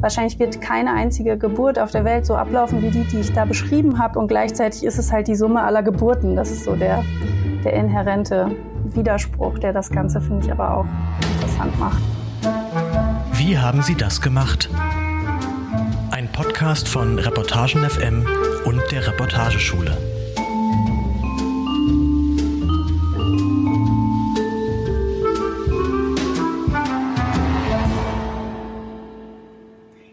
wahrscheinlich wird keine einzige Geburt auf der Welt so ablaufen wie die, die ich da beschrieben habe. Und gleichzeitig ist es halt die Summe aller Geburten. Das ist so der, der inhärente Widerspruch, der das Ganze, finde ich, aber auch interessant macht. Wie haben Sie das gemacht? Ein Podcast von Reportagen FM und der Reportageschule.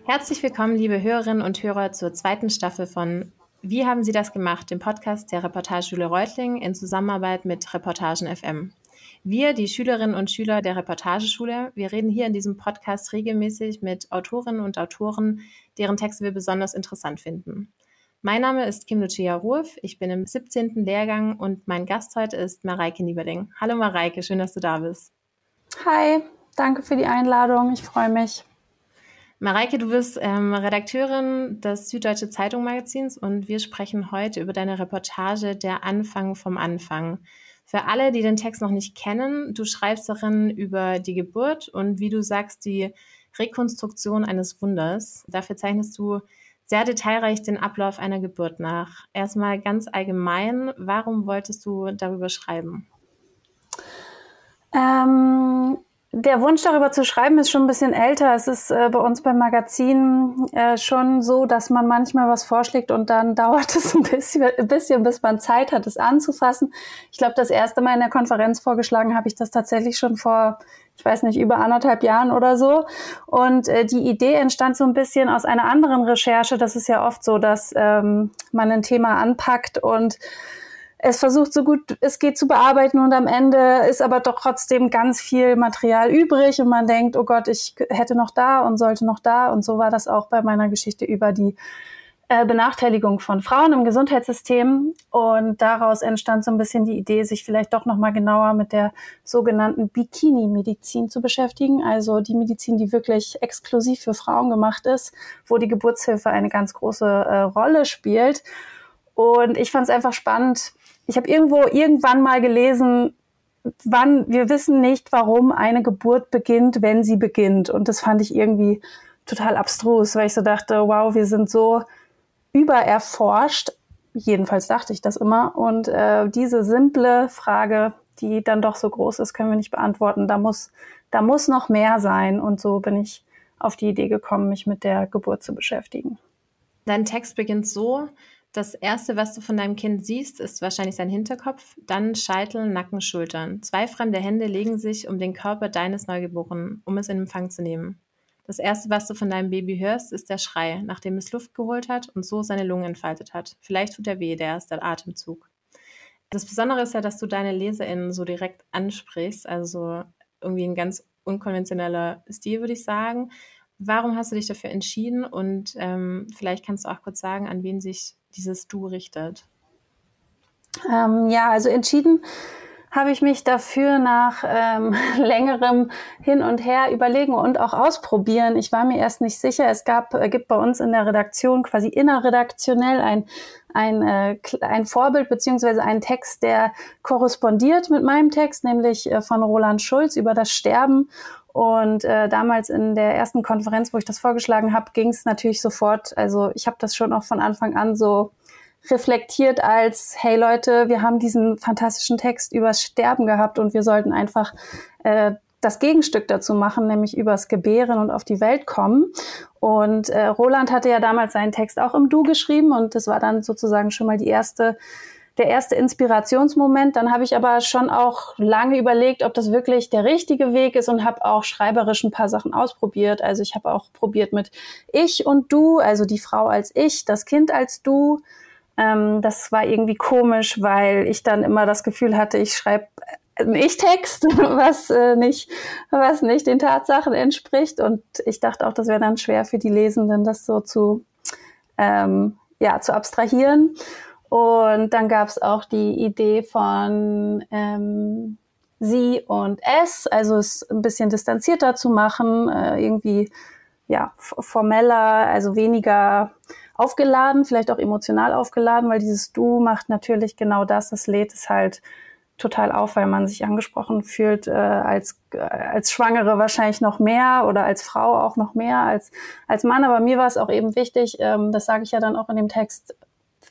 Herzlich willkommen, liebe Hörerinnen und Hörer, zur zweiten Staffel von Wie haben Sie das gemacht? dem Podcast der Reportageschule Reutling in Zusammenarbeit mit Reportagen FM. Wir, die Schülerinnen und Schüler der Reportageschule, wir reden hier in diesem Podcast regelmäßig mit Autorinnen und Autoren, deren Texte wir besonders interessant finden. Mein Name ist Kim Lucia Ruff, ich bin im 17. Lehrgang und mein Gast heute ist Mareike Nieberding. Hallo Mareike, schön, dass du da bist. Hi, danke für die Einladung, ich freue mich. Mareike, du bist ähm, Redakteurin des Süddeutsche Zeitung Magazins und wir sprechen heute über deine Reportage Der Anfang vom Anfang. Für alle, die den Text noch nicht kennen, du schreibst darin über die Geburt und wie du sagst, die Rekonstruktion eines Wunders. Dafür zeichnest du sehr detailreich den Ablauf einer Geburt nach. Erstmal ganz allgemein, warum wolltest du darüber schreiben? Ähm, der Wunsch darüber zu schreiben ist schon ein bisschen älter. Es ist äh, bei uns beim Magazin äh, schon so, dass man manchmal was vorschlägt und dann dauert es ein bisschen, ein bisschen bis man Zeit hat, es anzufassen. Ich glaube, das erste Mal in der Konferenz vorgeschlagen habe ich das tatsächlich schon vor, ich weiß nicht, über anderthalb Jahren oder so. Und äh, die Idee entstand so ein bisschen aus einer anderen Recherche. Das ist ja oft so, dass ähm, man ein Thema anpackt und es versucht so gut es geht zu bearbeiten und am Ende ist aber doch trotzdem ganz viel Material übrig und man denkt, oh Gott, ich hätte noch da und sollte noch da. Und so war das auch bei meiner Geschichte über die äh, Benachteiligung von Frauen im Gesundheitssystem. Und daraus entstand so ein bisschen die Idee, sich vielleicht doch noch mal genauer mit der sogenannten Bikini-Medizin zu beschäftigen, also die Medizin, die wirklich exklusiv für Frauen gemacht ist, wo die Geburtshilfe eine ganz große äh, Rolle spielt. Und ich fand es einfach spannend, ich habe irgendwo irgendwann mal gelesen, wann wir wissen nicht, warum eine Geburt beginnt, wenn sie beginnt. Und das fand ich irgendwie total abstrus, weil ich so dachte, wow, wir sind so übererforscht. Jedenfalls dachte ich das immer. Und äh, diese simple Frage, die dann doch so groß ist, können wir nicht beantworten. Da muss, da muss noch mehr sein. Und so bin ich auf die Idee gekommen, mich mit der Geburt zu beschäftigen. Dein Text beginnt so, das erste, was du von deinem Kind siehst, ist wahrscheinlich sein Hinterkopf, dann Scheitel, Nacken, Schultern. Zwei fremde Hände legen sich um den Körper deines Neugeborenen, um es in Empfang zu nehmen. Das erste, was du von deinem Baby hörst, ist der Schrei, nachdem es Luft geholt hat und so seine Lungen entfaltet hat. Vielleicht tut er weh, der erste Atemzug. Das Besondere ist ja, dass du deine LeserInnen so direkt ansprichst, also irgendwie ein ganz unkonventioneller Stil, würde ich sagen. Warum hast du dich dafür entschieden? Und ähm, vielleicht kannst du auch kurz sagen, an wen sich dieses Du richtet? Ähm, ja, also entschieden habe ich mich dafür nach ähm, längerem Hin und Her überlegen und auch ausprobieren. Ich war mir erst nicht sicher. Es gab, äh, gibt bei uns in der Redaktion quasi innerredaktionell ein, ein, äh, ein Vorbild beziehungsweise einen Text, der korrespondiert mit meinem Text, nämlich äh, von Roland Schulz über das Sterben. Und äh, damals in der ersten Konferenz, wo ich das vorgeschlagen habe, ging es natürlich sofort. Also ich habe das schon auch von Anfang an so reflektiert als, hey Leute, wir haben diesen fantastischen Text übers Sterben gehabt und wir sollten einfach äh, das Gegenstück dazu machen, nämlich übers Gebären und auf die Welt kommen. Und äh, Roland hatte ja damals seinen Text auch im Du geschrieben und das war dann sozusagen schon mal die erste der erste Inspirationsmoment. Dann habe ich aber schon auch lange überlegt, ob das wirklich der richtige Weg ist und habe auch schreiberisch ein paar Sachen ausprobiert. Also ich habe auch probiert mit ich und du, also die Frau als ich, das Kind als du. Ähm, das war irgendwie komisch, weil ich dann immer das Gefühl hatte, ich schreibe einen Ich-Text, was äh, nicht, was nicht den Tatsachen entspricht. Und ich dachte auch, das wäre dann schwer für die Lesenden, das so zu ähm, ja, zu abstrahieren. Und dann gab es auch die Idee von ähm, sie und es, also es ein bisschen distanzierter zu machen, äh, irgendwie ja formeller, also weniger aufgeladen, vielleicht auch emotional aufgeladen, weil dieses Du macht natürlich genau das, es lädt es halt total auf, weil man sich angesprochen fühlt, äh, als, äh, als Schwangere wahrscheinlich noch mehr oder als Frau auch noch mehr als, als Mann. Aber mir war es auch eben wichtig, ähm, das sage ich ja dann auch in dem Text,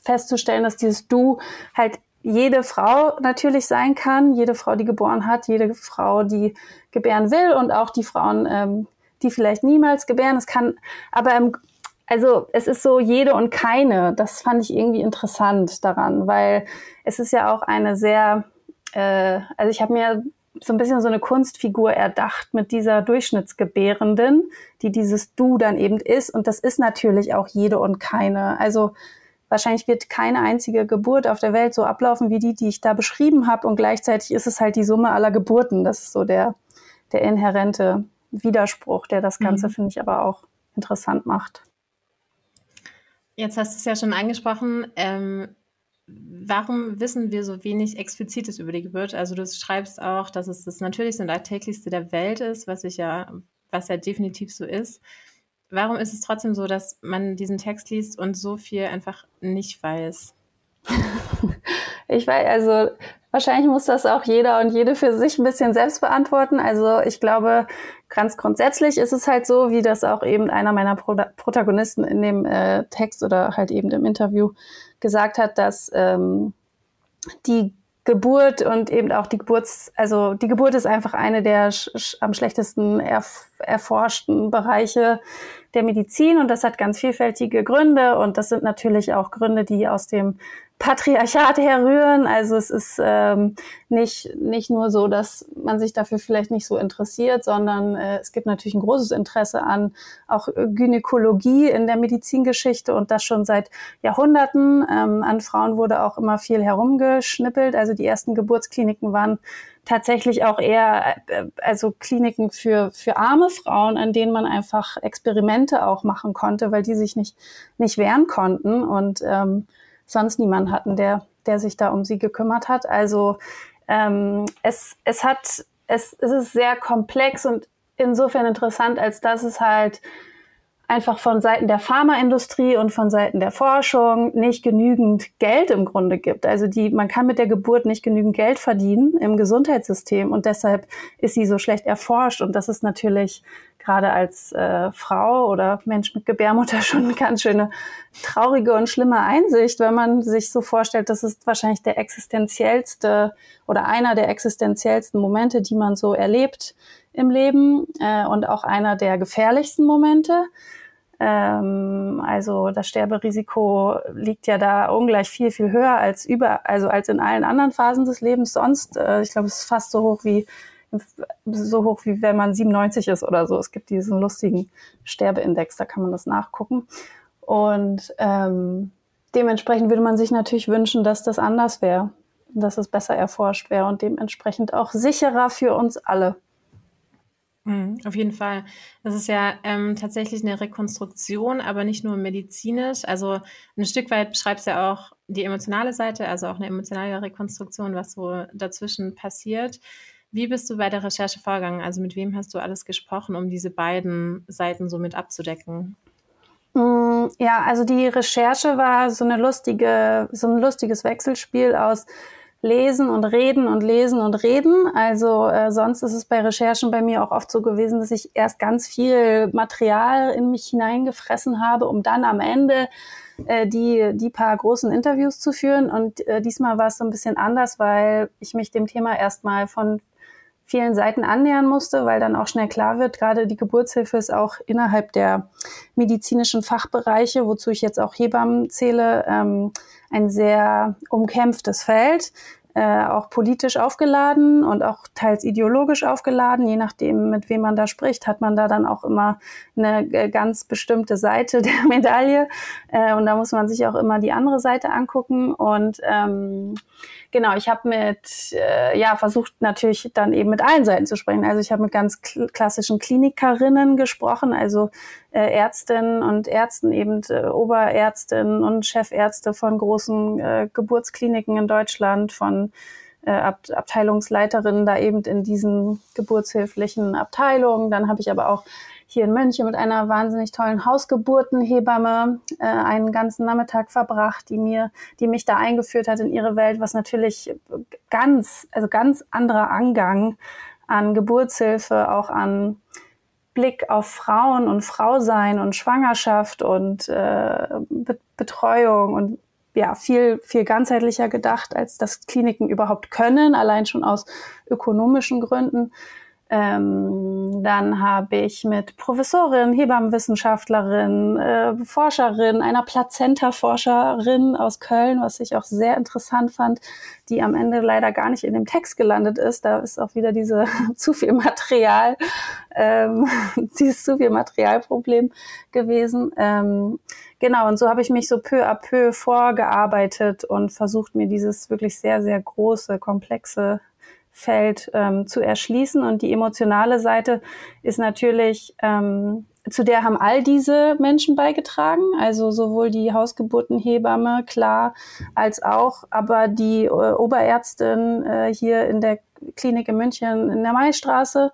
festzustellen, dass dieses Du halt jede Frau natürlich sein kann, jede Frau, die geboren hat, jede Frau, die gebären will und auch die Frauen, ähm, die vielleicht niemals gebären. Es kann, aber im, also es ist so jede und keine. Das fand ich irgendwie interessant daran, weil es ist ja auch eine sehr äh, also ich habe mir so ein bisschen so eine Kunstfigur erdacht mit dieser Durchschnittsgebärenden, die dieses Du dann eben ist. Und das ist natürlich auch jede und keine. Also wahrscheinlich wird keine einzige Geburt auf der Welt so ablaufen wie die, die ich da beschrieben habe. Und gleichzeitig ist es halt die Summe aller Geburten. Das ist so der, der inhärente Widerspruch, der das Ganze, mhm. finde ich, aber auch interessant macht. Jetzt hast du es ja schon angesprochen. Ähm, warum wissen wir so wenig Explizites über die Geburt? Also du schreibst auch, dass es das Natürlichste und Alltäglichste der Welt ist, was ich ja, was ja definitiv so ist. Warum ist es trotzdem so, dass man diesen Text liest und so viel einfach nicht weiß? ich weiß, also wahrscheinlich muss das auch jeder und jede für sich ein bisschen selbst beantworten. Also ich glaube, ganz grundsätzlich ist es halt so, wie das auch eben einer meiner Pro Protagonisten in dem äh, Text oder halt eben im Interview gesagt hat, dass ähm, die Geburt und eben auch die Geburts, also die Geburt ist einfach eine der sch am schlechtesten erf erforschten Bereiche der Medizin und das hat ganz vielfältige Gründe und das sind natürlich auch Gründe, die aus dem Patriarchat herrühren. Also es ist ähm, nicht, nicht nur so, dass man sich dafür vielleicht nicht so interessiert, sondern äh, es gibt natürlich ein großes Interesse an auch Gynäkologie in der Medizingeschichte und das schon seit Jahrhunderten. Ähm, an Frauen wurde auch immer viel herumgeschnippelt. Also die ersten Geburtskliniken waren tatsächlich auch eher äh, also Kliniken für für arme Frauen, an denen man einfach Experimente auch machen konnte, weil die sich nicht nicht wehren konnten und ähm, sonst niemand hatten, der, der sich da um sie gekümmert hat. Also ähm, es, es hat, es, es ist sehr komplex und insofern interessant, als dass es halt einfach von Seiten der Pharmaindustrie und von Seiten der Forschung nicht genügend Geld im Grunde gibt. Also die, man kann mit der Geburt nicht genügend Geld verdienen im Gesundheitssystem und deshalb ist sie so schlecht erforscht und das ist natürlich gerade als äh, Frau oder Mensch mit Gebärmutter schon eine ganz schöne traurige und schlimme Einsicht, wenn man sich so vorstellt, das ist wahrscheinlich der existenziellste oder einer der existenziellsten Momente, die man so erlebt im Leben äh, und auch einer der gefährlichsten Momente. Ähm, also das Sterberisiko liegt ja da ungleich viel, viel höher als über, also als in allen anderen Phasen des Lebens sonst. Äh, ich glaube, es ist fast so hoch wie so hoch, wie wenn man 97 ist oder so. Es gibt diesen lustigen Sterbeindex, da kann man das nachgucken. Und ähm, dementsprechend würde man sich natürlich wünschen, dass das anders wäre, dass es besser erforscht wäre und dementsprechend auch sicherer für uns alle. Mhm, auf jeden Fall. Das ist ja ähm, tatsächlich eine Rekonstruktion, aber nicht nur medizinisch. Also ein Stück weit beschreibst du ja auch die emotionale Seite, also auch eine emotionale Rekonstruktion, was so dazwischen passiert. Wie bist du bei der Recherche vorgegangen? Also mit wem hast du alles gesprochen, um diese beiden Seiten so mit abzudecken? Mm, ja, also die Recherche war so eine lustige, so ein lustiges Wechselspiel aus Lesen und Reden und Lesen und Reden. Also äh, sonst ist es bei Recherchen bei mir auch oft so gewesen, dass ich erst ganz viel Material in mich hineingefressen habe, um dann am Ende äh, die, die paar großen Interviews zu führen. Und äh, diesmal war es so ein bisschen anders, weil ich mich dem Thema erstmal von vielen Seiten annähern musste, weil dann auch schnell klar wird, gerade die Geburtshilfe ist auch innerhalb der medizinischen Fachbereiche, wozu ich jetzt auch Hebammen zähle, ähm, ein sehr umkämpftes Feld äh, auch politisch aufgeladen und auch teils ideologisch aufgeladen. Je nachdem, mit wem man da spricht, hat man da dann auch immer eine äh, ganz bestimmte Seite der Medaille. Äh, und da muss man sich auch immer die andere Seite angucken. Und ähm, genau, ich habe mit, äh, ja, versucht natürlich dann eben mit allen Seiten zu sprechen. Also ich habe mit ganz kl klassischen Klinikerinnen gesprochen, also äh, Ärztinnen und Ärzten, eben äh, Oberärztinnen und Chefärzte von großen äh, Geburtskliniken in Deutschland, von äh, Ab Abteilungsleiterinnen da eben in diesen geburtshilflichen Abteilungen. Dann habe ich aber auch hier in München mit einer wahnsinnig tollen Hausgeburtenhebamme äh, einen ganzen Nachmittag verbracht, die mir, die mich da eingeführt hat in ihre Welt, was natürlich ganz, also ganz anderer Angang an Geburtshilfe, auch an Blick auf Frauen und Frausein und Schwangerschaft und äh, Be Betreuung und ja, viel, viel ganzheitlicher gedacht, als das Kliniken überhaupt können, allein schon aus ökonomischen Gründen. Ähm, dann habe ich mit Professorin, Hebammenwissenschaftlerin, äh, Forscherin, einer Plazenta-Forscherin aus Köln, was ich auch sehr interessant fand, die am Ende leider gar nicht in dem Text gelandet ist. Da ist auch wieder diese zu viel Material, ähm, dieses zu viel Materialproblem gewesen. Ähm, genau, und so habe ich mich so peu à peu vorgearbeitet und versucht, mir dieses wirklich sehr, sehr große, komplexe Feld ähm, zu erschließen. Und die emotionale Seite ist natürlich, ähm, zu der haben all diese Menschen beigetragen, also sowohl die Hausgeburtenhebamme, klar, als auch, aber die äh, Oberärztin äh, hier in der Klinik in München in der Maistraße.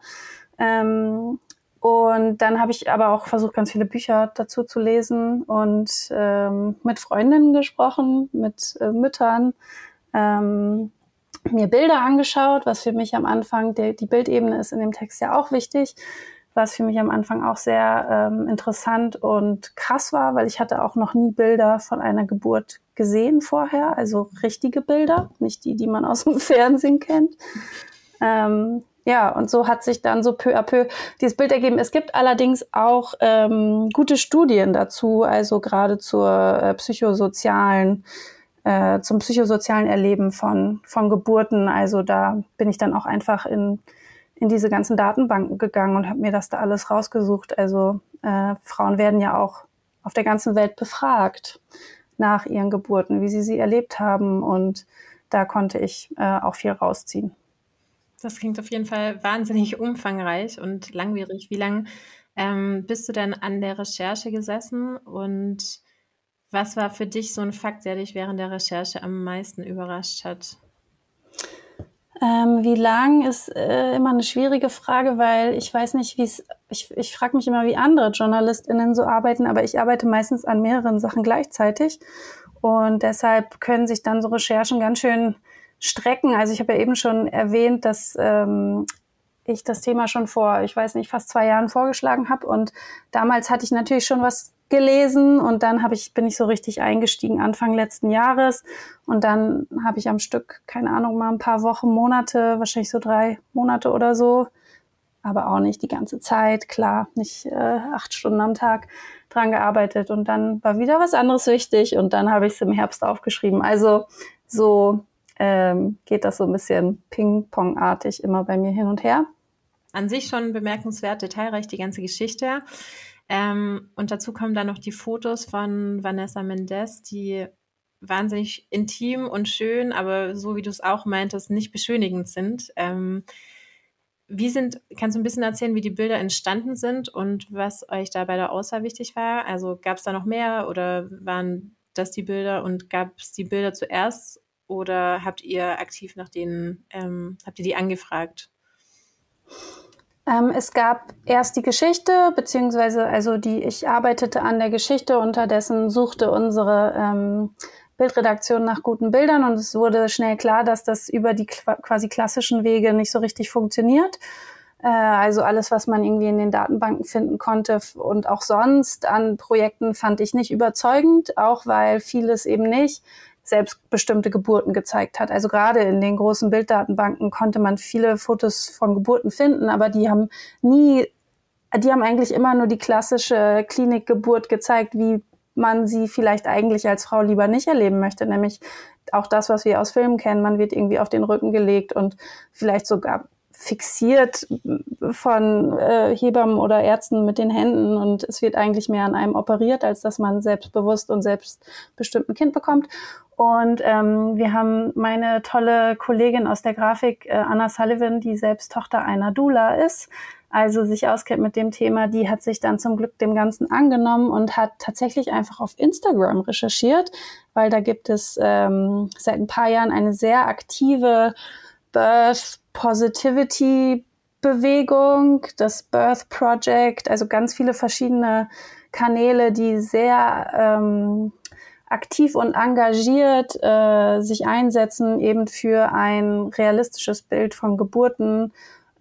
Ähm, und dann habe ich aber auch versucht, ganz viele Bücher dazu zu lesen und ähm, mit Freundinnen gesprochen, mit äh, Müttern. Ähm, mir Bilder angeschaut, was für mich am Anfang, der, die Bildebene ist in dem Text ja auch wichtig, was für mich am Anfang auch sehr ähm, interessant und krass war, weil ich hatte auch noch nie Bilder von einer Geburt gesehen vorher, also richtige Bilder, nicht die, die man aus dem Fernsehen kennt. Ähm, ja, und so hat sich dann so peu à peu dieses Bild ergeben. Es gibt allerdings auch ähm, gute Studien dazu, also gerade zur äh, psychosozialen äh, zum psychosozialen Erleben von, von Geburten. Also da bin ich dann auch einfach in, in diese ganzen Datenbanken gegangen und habe mir das da alles rausgesucht. Also äh, Frauen werden ja auch auf der ganzen Welt befragt nach ihren Geburten, wie sie sie erlebt haben. Und da konnte ich äh, auch viel rausziehen. Das klingt auf jeden Fall wahnsinnig umfangreich und langwierig. Wie lange ähm, bist du denn an der Recherche gesessen und was war für dich so ein Fakt, der dich während der Recherche am meisten überrascht hat? Ähm, wie lang ist äh, immer eine schwierige Frage, weil ich weiß nicht, wie es, ich, ich frage mich immer, wie andere JournalistInnen so arbeiten, aber ich arbeite meistens an mehreren Sachen gleichzeitig. Und deshalb können sich dann so Recherchen ganz schön strecken. Also ich habe ja eben schon erwähnt, dass ähm, ich das Thema schon vor, ich weiß nicht, fast zwei Jahren vorgeschlagen habe. Und damals hatte ich natürlich schon was gelesen und dann habe ich bin ich so richtig eingestiegen Anfang letzten Jahres und dann habe ich am Stück keine Ahnung mal ein paar Wochen Monate wahrscheinlich so drei Monate oder so aber auch nicht die ganze Zeit klar nicht äh, acht Stunden am Tag dran gearbeitet und dann war wieder was anderes wichtig und dann habe ich es im Herbst aufgeschrieben also so ähm, geht das so ein bisschen Ping-Pong-artig immer bei mir hin und her. An sich schon bemerkenswert, detailreich die ganze Geschichte. Ähm, und dazu kommen dann noch die Fotos von Vanessa Mendez, die wahnsinnig intim und schön, aber so wie du es auch meintest, nicht beschönigend sind. Ähm, wie sind, kannst du ein bisschen erzählen, wie die Bilder entstanden sind und was euch da bei der Auswahl wichtig war? Also gab es da noch mehr oder waren das die Bilder und gab es die Bilder zuerst oder habt ihr aktiv nach denen, ähm, habt ihr die angefragt? Ähm, es gab erst die Geschichte, beziehungsweise also die, ich arbeitete an der Geschichte, unterdessen suchte unsere ähm, Bildredaktion nach guten Bildern und es wurde schnell klar, dass das über die quasi klassischen Wege nicht so richtig funktioniert. Äh, also alles, was man irgendwie in den Datenbanken finden konnte und auch sonst an Projekten fand ich nicht überzeugend, auch weil vieles eben nicht selbstbestimmte Geburten gezeigt hat. Also gerade in den großen Bilddatenbanken konnte man viele Fotos von Geburten finden, aber die haben nie, die haben eigentlich immer nur die klassische Klinikgeburt gezeigt, wie man sie vielleicht eigentlich als Frau lieber nicht erleben möchte, nämlich auch das, was wir aus Filmen kennen. Man wird irgendwie auf den Rücken gelegt und vielleicht sogar fixiert von äh, Hebammen oder Ärzten mit den Händen und es wird eigentlich mehr an einem operiert, als dass man selbstbewusst und selbstbestimmt ein Kind bekommt. Und ähm, wir haben meine tolle Kollegin aus der Grafik, äh, Anna Sullivan, die selbst Tochter einer Dula ist, also sich auskennt mit dem Thema, die hat sich dann zum Glück dem Ganzen angenommen und hat tatsächlich einfach auf Instagram recherchiert, weil da gibt es ähm, seit ein paar Jahren eine sehr aktive Birth Positivity Bewegung, das Birth Project, also ganz viele verschiedene Kanäle, die sehr ähm, aktiv und engagiert äh, sich einsetzen, eben für ein realistisches Bild von Geburten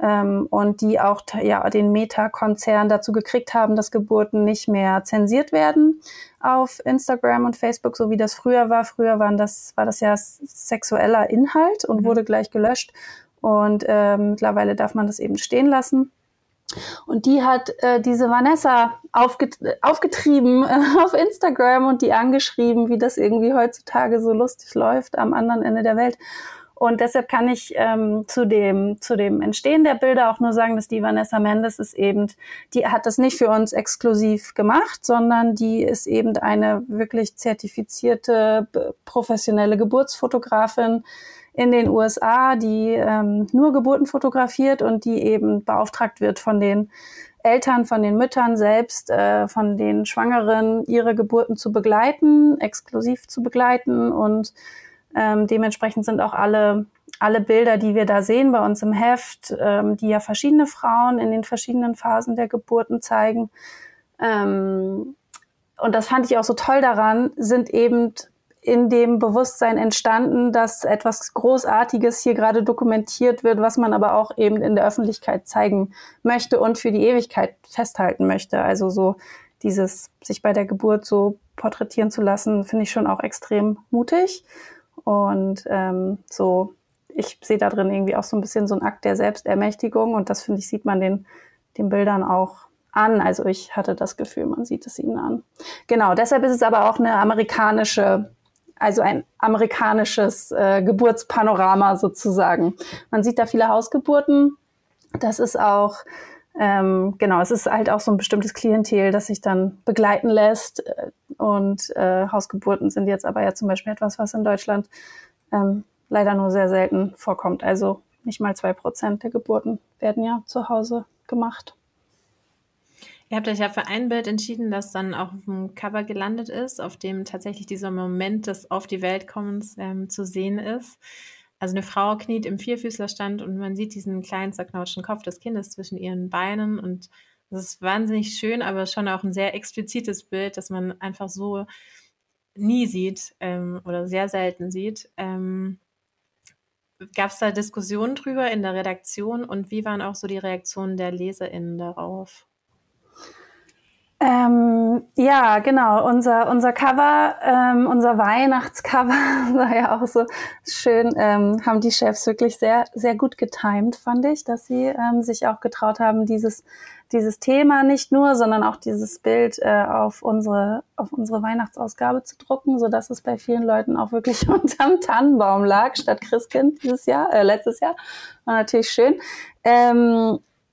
ähm, und die auch ja, den Meta-Konzern dazu gekriegt haben, dass Geburten nicht mehr zensiert werden auf Instagram und Facebook, so wie das früher war. Früher waren das, war das ja sexueller Inhalt und mhm. wurde gleich gelöscht. Und ähm, mittlerweile darf man das eben stehen lassen. Und die hat äh, diese Vanessa aufget aufgetrieben äh, auf Instagram und die angeschrieben, wie das irgendwie heutzutage so lustig läuft am anderen Ende der Welt. Und deshalb kann ich ähm, zu, dem, zu dem Entstehen der Bilder auch nur sagen, dass die Vanessa Mendes ist eben, die hat das nicht für uns exklusiv gemacht, sondern die ist eben eine wirklich zertifizierte professionelle Geburtsfotografin in den USA, die ähm, nur Geburten fotografiert und die eben beauftragt wird von den Eltern, von den Müttern selbst, äh, von den Schwangeren, ihre Geburten zu begleiten, exklusiv zu begleiten und ähm, dementsprechend sind auch alle, alle Bilder, die wir da sehen bei uns im Heft, ähm, die ja verschiedene Frauen in den verschiedenen Phasen der Geburten zeigen. Ähm, und das fand ich auch so toll daran, sind eben in dem Bewusstsein entstanden, dass etwas Großartiges hier gerade dokumentiert wird, was man aber auch eben in der Öffentlichkeit zeigen möchte und für die Ewigkeit festhalten möchte. Also so dieses sich bei der Geburt so porträtieren zu lassen, finde ich schon auch extrem mutig. Und ähm, so, ich sehe da drin irgendwie auch so ein bisschen so ein Akt der Selbstermächtigung und das finde ich, sieht man den, den Bildern auch an. Also ich hatte das Gefühl, man sieht es ihnen an. Genau, deshalb ist es aber auch eine amerikanische, also ein amerikanisches äh, Geburtspanorama sozusagen. Man sieht da viele Hausgeburten. Das ist auch ähm, genau, es ist halt auch so ein bestimmtes Klientel, das sich dann begleiten lässt. Und äh, Hausgeburten sind jetzt aber ja zum Beispiel etwas, was in Deutschland ähm, leider nur sehr selten vorkommt. Also nicht mal zwei Prozent der Geburten werden ja zu Hause gemacht. Ihr habt euch ja für ein Bild entschieden, das dann auch auf dem Cover gelandet ist, auf dem tatsächlich dieser Moment des Auf die Welt kommens ähm, zu sehen ist. Also eine Frau kniet im Vierfüßlerstand und man sieht diesen kleinen zerknautschten Kopf des Kindes zwischen ihren Beinen und das ist wahnsinnig schön, aber schon auch ein sehr explizites Bild, das man einfach so nie sieht ähm, oder sehr selten sieht. Ähm, Gab es da Diskussionen drüber in der Redaktion und wie waren auch so die Reaktionen der LeserInnen darauf? Ähm, ja, genau. Unser, unser Cover, ähm, unser Weihnachtscover war ja auch so schön, ähm, haben die Chefs wirklich sehr, sehr gut getimt, fand ich, dass sie ähm, sich auch getraut haben, dieses, dieses Thema nicht nur, sondern auch dieses Bild äh, auf unsere, auf unsere Weihnachtsausgabe zu drucken, so dass es bei vielen Leuten auch wirklich unterm Tannenbaum lag, statt Christkind dieses Jahr, äh, letztes Jahr. War natürlich schön.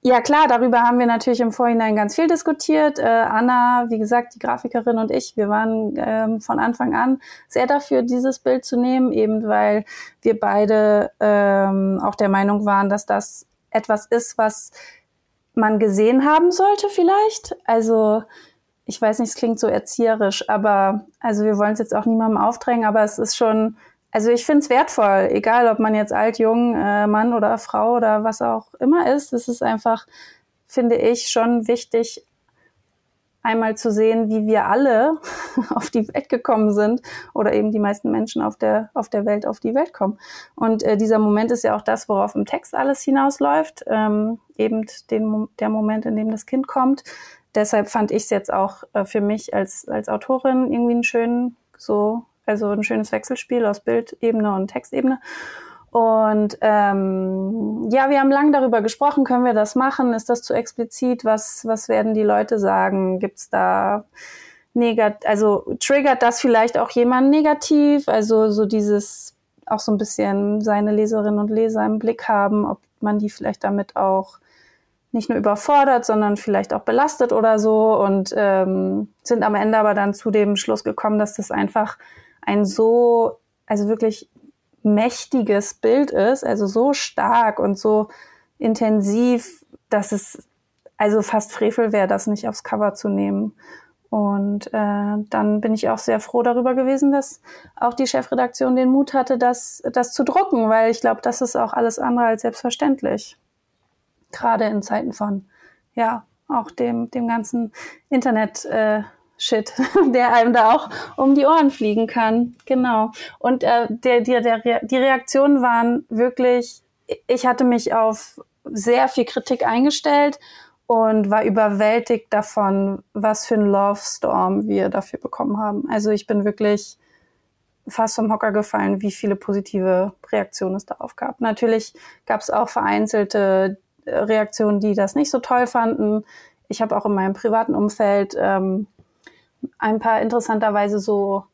Ja, klar, darüber haben wir natürlich im Vorhinein ganz viel diskutiert. Äh, Anna, wie gesagt, die Grafikerin und ich, wir waren ähm, von Anfang an sehr dafür, dieses Bild zu nehmen, eben weil wir beide ähm, auch der Meinung waren, dass das etwas ist, was man gesehen haben sollte vielleicht. Also ich weiß nicht, es klingt so erzieherisch, aber also wir wollen es jetzt auch niemandem aufdrängen, aber es ist schon also ich finde es wertvoll, egal ob man jetzt alt, jung, äh, Mann oder Frau oder was auch immer ist. Es ist einfach, finde ich, schon wichtig, einmal zu sehen, wie wir alle auf die Welt gekommen sind oder eben die meisten Menschen auf der, auf der Welt auf die Welt kommen. Und äh, dieser Moment ist ja auch das, worauf im Text alles hinausläuft, ähm, eben den, der Moment, in dem das Kind kommt. Deshalb fand ich es jetzt auch äh, für mich als, als Autorin irgendwie einen schönen so also ein schönes Wechselspiel aus Bildebene und Textebene. Und ähm, ja, wir haben lange darüber gesprochen, können wir das machen? Ist das zu explizit? Was, was werden die Leute sagen? Gibt es da negat also triggert das vielleicht auch jemand negativ? Also so dieses auch so ein bisschen seine Leserinnen und Leser im Blick haben, ob man die vielleicht damit auch nicht nur überfordert, sondern vielleicht auch belastet oder so und ähm, sind am Ende aber dann zu dem Schluss gekommen, dass das einfach ein so, also wirklich mächtiges Bild ist, also so stark und so intensiv, dass es also fast Frevel wäre, das nicht aufs Cover zu nehmen. Und äh, dann bin ich auch sehr froh darüber gewesen, dass auch die Chefredaktion den Mut hatte, das, das zu drucken, weil ich glaube, das ist auch alles andere als selbstverständlich. gerade in Zeiten von, ja, auch dem, dem ganzen Internet. Äh, Shit, der einem da auch um die Ohren fliegen kann. Genau. Und äh, der, der, der, die Reaktionen waren wirklich, ich hatte mich auf sehr viel Kritik eingestellt und war überwältigt davon, was für ein Love Storm wir dafür bekommen haben. Also ich bin wirklich fast vom Hocker gefallen, wie viele positive Reaktionen es darauf gab. Natürlich gab es auch vereinzelte äh, Reaktionen, die das nicht so toll fanden. Ich habe auch in meinem privaten Umfeld ähm, ein paar interessanterweise so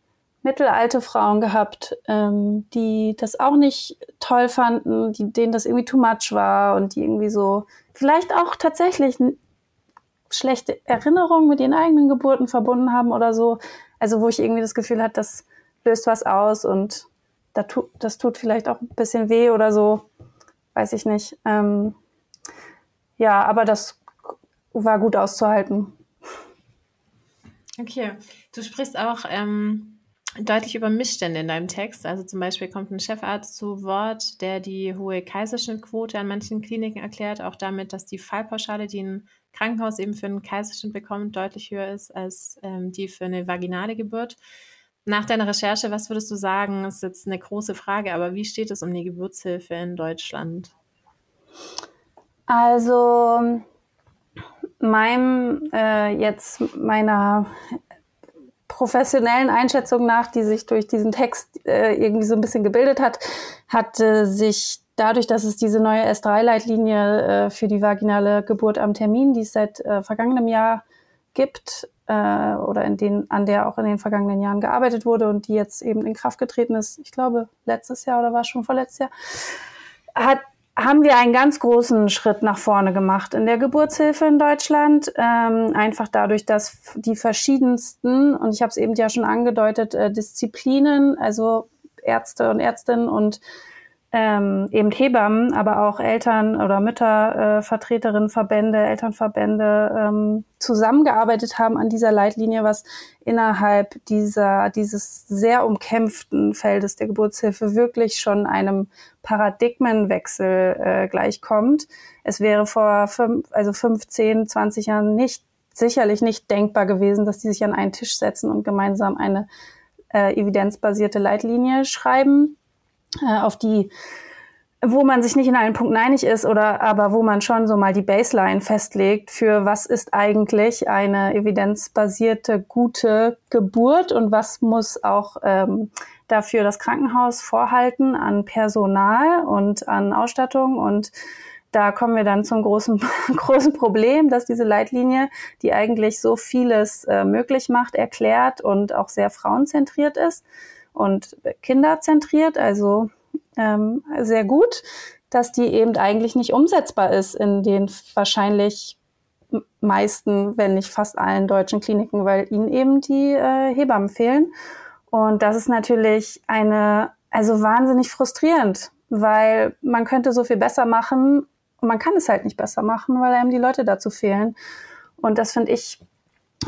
mittelalte Frauen gehabt, ähm, die das auch nicht toll fanden, die, denen das irgendwie too much war und die irgendwie so vielleicht auch tatsächlich schlechte Erinnerungen mit ihren eigenen Geburten verbunden haben oder so. Also wo ich irgendwie das Gefühl hatte, das löst was aus und das tut, das tut vielleicht auch ein bisschen weh oder so. Weiß ich nicht. Ähm, ja, aber das war gut auszuhalten. Okay, du sprichst auch ähm, deutlich über Missstände in deinem Text. Also zum Beispiel kommt ein Chefarzt zu Wort, der die hohe Kaiserschnittquote an manchen Kliniken erklärt, auch damit, dass die Fallpauschale, die ein Krankenhaus eben für einen Kaiserschnitt bekommt, deutlich höher ist als ähm, die für eine vaginale Geburt. Nach deiner Recherche, was würdest du sagen? Ist jetzt eine große Frage, aber wie steht es um die Geburtshilfe in Deutschland? Also meinem äh, jetzt meiner professionellen Einschätzung nach, die sich durch diesen Text äh, irgendwie so ein bisschen gebildet hat, hat äh, sich dadurch, dass es diese neue S3-Leitlinie äh, für die vaginale Geburt am Termin, die es seit äh, vergangenem Jahr gibt, äh, oder in den, an der auch in den vergangenen Jahren gearbeitet wurde und die jetzt eben in Kraft getreten ist, ich glaube, letztes Jahr oder war es schon vorletztes Jahr, hat haben wir einen ganz großen Schritt nach vorne gemacht in der Geburtshilfe in Deutschland. Ähm, einfach dadurch, dass die verschiedensten, und ich habe es eben ja schon angedeutet, äh, Disziplinen, also Ärzte und Ärztinnen und ähm, eben Hebammen, aber auch Eltern oder Mütter, äh, Elternverbände ähm, zusammengearbeitet haben an dieser Leitlinie, was innerhalb dieser, dieses sehr umkämpften Feldes der Geburtshilfe wirklich schon einem Paradigmenwechsel äh, gleichkommt. Es wäre vor fünf, also 15, 20 Jahren nicht, sicherlich nicht denkbar gewesen, dass die sich an einen Tisch setzen und gemeinsam eine äh, evidenzbasierte Leitlinie schreiben äh, auf die wo man sich nicht in allen Punkten einig ist oder aber wo man schon so mal die Baseline festlegt für was ist eigentlich eine evidenzbasierte gute Geburt und was muss auch ähm, dafür das Krankenhaus vorhalten an Personal und an Ausstattung. Und da kommen wir dann zum großen, großen Problem, dass diese Leitlinie, die eigentlich so vieles äh, möglich macht, erklärt und auch sehr frauenzentriert ist, und kinderzentriert, also ähm, sehr gut, dass die eben eigentlich nicht umsetzbar ist in den wahrscheinlich meisten, wenn nicht fast allen deutschen Kliniken, weil ihnen eben die äh, Hebammen fehlen. Und das ist natürlich eine, also wahnsinnig frustrierend, weil man könnte so viel besser machen und man kann es halt nicht besser machen, weil einem die Leute dazu fehlen. Und das finde ich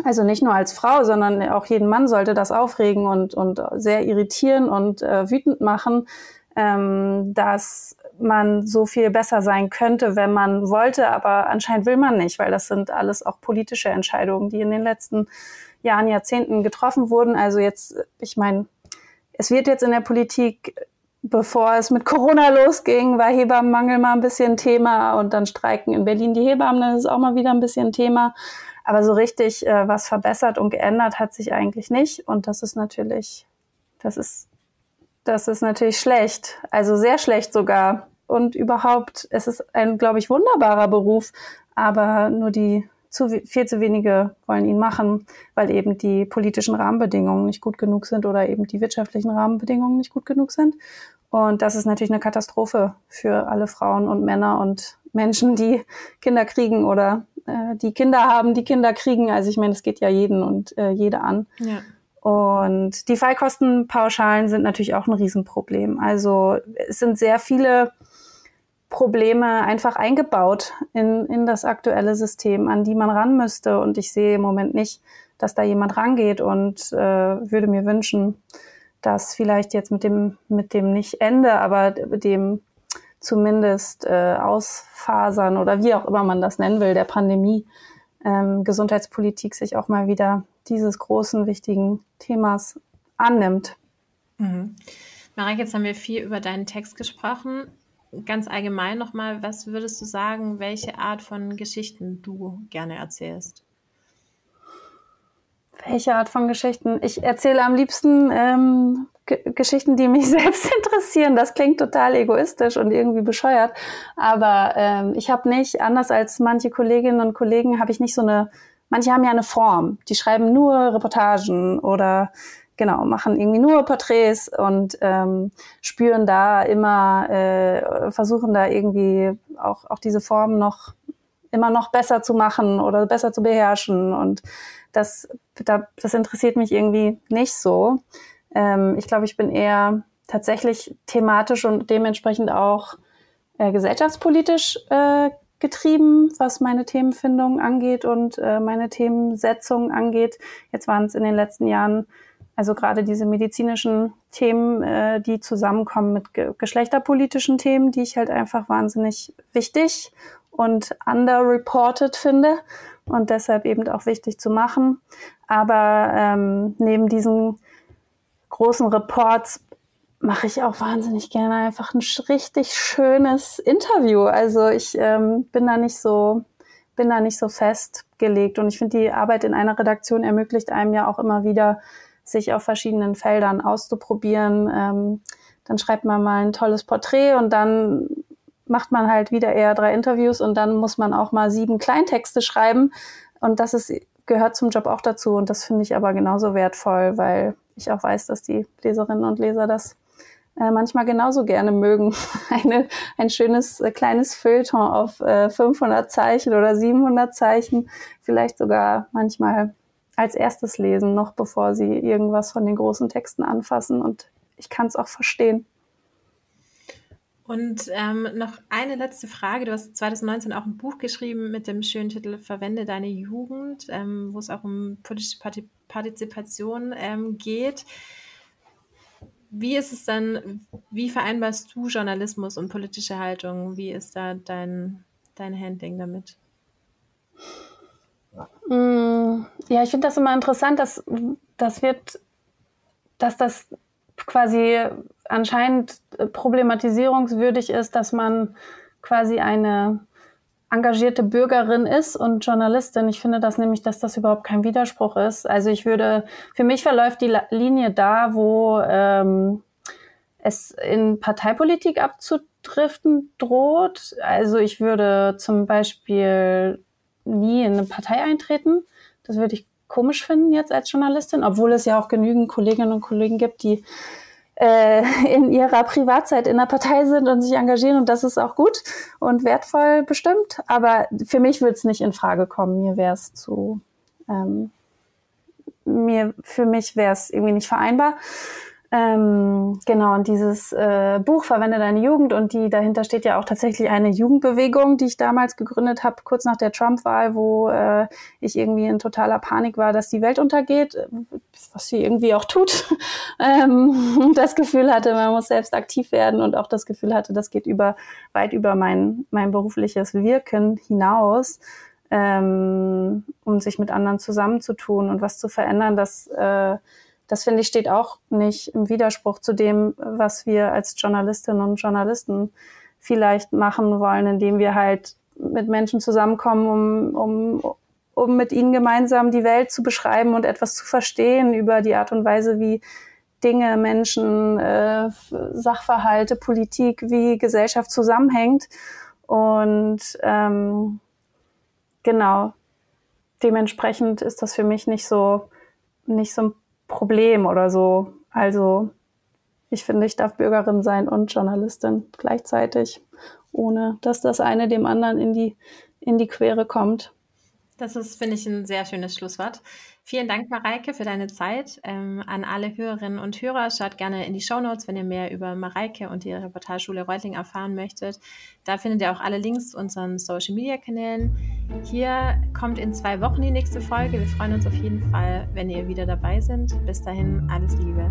also nicht nur als Frau, sondern auch jeden Mann sollte das aufregen und, und sehr irritieren und äh, wütend machen, ähm, dass man so viel besser sein könnte, wenn man wollte, aber anscheinend will man nicht, weil das sind alles auch politische Entscheidungen, die in den letzten Jahren, Jahrzehnten getroffen wurden. Also jetzt, ich meine, es wird jetzt in der Politik bevor es mit Corona losging, war Hebammenmangel mal ein bisschen Thema und dann streiken in Berlin die Hebammen, das ist auch mal wieder ein bisschen Thema. Aber so richtig äh, was verbessert und geändert hat sich eigentlich nicht. Und das ist natürlich, das ist, das ist natürlich schlecht. Also sehr schlecht sogar. Und überhaupt, es ist ein, glaube ich, wunderbarer Beruf, aber nur die zu, viel zu wenige wollen ihn machen, weil eben die politischen Rahmenbedingungen nicht gut genug sind oder eben die wirtschaftlichen Rahmenbedingungen nicht gut genug sind. Und das ist natürlich eine Katastrophe für alle Frauen und Männer und Menschen, die Kinder kriegen oder äh, die Kinder haben, die Kinder kriegen. Also ich meine, es geht ja jeden und äh, jede an. Ja. Und die Fallkostenpauschalen sind natürlich auch ein Riesenproblem. Also es sind sehr viele Probleme einfach eingebaut in, in das aktuelle System, an die man ran müsste. Und ich sehe im Moment nicht, dass da jemand rangeht und äh, würde mir wünschen, dass vielleicht jetzt mit dem, mit dem nicht Ende, aber dem zumindest äh, ausfasern oder wie auch immer man das nennen will, der Pandemie, ähm, Gesundheitspolitik sich auch mal wieder dieses großen, wichtigen Themas annimmt. Mhm. Marek, jetzt haben wir viel über deinen Text gesprochen. Ganz allgemein nochmal, was würdest du sagen, welche Art von Geschichten du gerne erzählst? Welche Art von Geschichten? Ich erzähle am liebsten ähm, Geschichten, die mich selbst interessieren. Das klingt total egoistisch und irgendwie bescheuert. Aber ähm, ich habe nicht, anders als manche Kolleginnen und Kollegen, habe ich nicht so eine, manche haben ja eine Form. Die schreiben nur Reportagen oder genau, machen irgendwie nur Porträts und ähm, spüren da immer, äh, versuchen da irgendwie auch, auch diese Form noch immer noch besser zu machen oder besser zu beherrschen. Und das, das interessiert mich irgendwie nicht so. Ähm, ich glaube, ich bin eher tatsächlich thematisch und dementsprechend auch äh, gesellschaftspolitisch äh, getrieben, was meine Themenfindung angeht und äh, meine Themensetzung angeht. Jetzt waren es in den letzten Jahren also gerade diese medizinischen Themen, äh, die zusammenkommen mit ge geschlechterpolitischen Themen, die ich halt einfach wahnsinnig wichtig und underreported finde und deshalb eben auch wichtig zu machen. Aber ähm, neben diesen großen Reports mache ich auch wahnsinnig gerne einfach ein richtig schönes Interview. Also ich ähm, bin da nicht so bin da nicht so festgelegt und ich finde die Arbeit in einer Redaktion ermöglicht einem ja auch immer wieder sich auf verschiedenen Feldern auszuprobieren. Ähm, dann schreibt man mal ein tolles Porträt und dann macht man halt wieder eher drei Interviews und dann muss man auch mal sieben Kleintexte schreiben und das ist gehört zum Job auch dazu und das finde ich aber genauso wertvoll, weil ich auch weiß, dass die Leserinnen und Leser das äh, manchmal genauso gerne mögen. Eine, ein schönes äh, kleines Feuilleton auf äh, 500 Zeichen oder 700 Zeichen, vielleicht sogar manchmal als erstes lesen, noch bevor sie irgendwas von den großen Texten anfassen. Und ich kann es auch verstehen. Und ähm, noch eine letzte Frage. Du hast 2019 auch ein Buch geschrieben mit dem schönen Titel Verwende deine Jugend, ähm, wo es auch um politische Partizipation ähm, geht. Wie ist es dann, wie vereinbarst du Journalismus und politische Haltung? Wie ist da dein, dein Handling damit? Mm, ja, ich finde das immer interessant, dass das wird, dass das quasi anscheinend problematisierungswürdig ist, dass man quasi eine engagierte Bürgerin ist und Journalistin. Ich finde das nämlich, dass das überhaupt kein Widerspruch ist. Also ich würde, für mich verläuft die Linie da, wo ähm, es in Parteipolitik abzudriften droht. Also ich würde zum Beispiel nie in eine Partei eintreten. Das würde ich komisch finden jetzt als Journalistin, obwohl es ja auch genügend Kolleginnen und Kollegen gibt, die äh, in ihrer Privatzeit in der Partei sind und sich engagieren und das ist auch gut und wertvoll bestimmt. Aber für mich würde es nicht in Frage kommen. Mir wäre es zu ähm, mir für mich wäre es irgendwie nicht vereinbar. Ähm, genau, und dieses äh, Buch Verwende deine Jugend und die dahinter steht ja auch tatsächlich eine Jugendbewegung, die ich damals gegründet habe, kurz nach der Trump-Wahl, wo äh, ich irgendwie in totaler Panik war, dass die Welt untergeht, was sie irgendwie auch tut. ähm, das Gefühl hatte, man muss selbst aktiv werden und auch das Gefühl hatte, das geht über weit über mein, mein berufliches Wirken hinaus. Ähm, um sich mit anderen zusammenzutun und was zu verändern, dass äh, das finde ich steht auch nicht im Widerspruch zu dem, was wir als Journalistinnen und Journalisten vielleicht machen wollen, indem wir halt mit Menschen zusammenkommen, um, um, um mit ihnen gemeinsam die Welt zu beschreiben und etwas zu verstehen über die Art und Weise, wie Dinge, Menschen, äh, Sachverhalte, Politik, wie Gesellschaft zusammenhängt. Und ähm, genau, dementsprechend ist das für mich nicht so nicht so ein Problem oder so. Also ich finde, ich darf Bürgerin sein und Journalistin gleichzeitig, ohne dass das eine dem anderen in die, in die Quere kommt. Das ist, finde ich, ein sehr schönes Schlusswort. Vielen Dank, Mareike, für deine Zeit. Ähm, an alle Hörerinnen und Hörer, schaut gerne in die Show Notes, wenn ihr mehr über Mareike und die Reportageschule Reutling erfahren möchtet. Da findet ihr auch alle Links zu unseren Social Media Kanälen. Hier kommt in zwei Wochen die nächste Folge. Wir freuen uns auf jeden Fall, wenn ihr wieder dabei seid. Bis dahin, alles Liebe.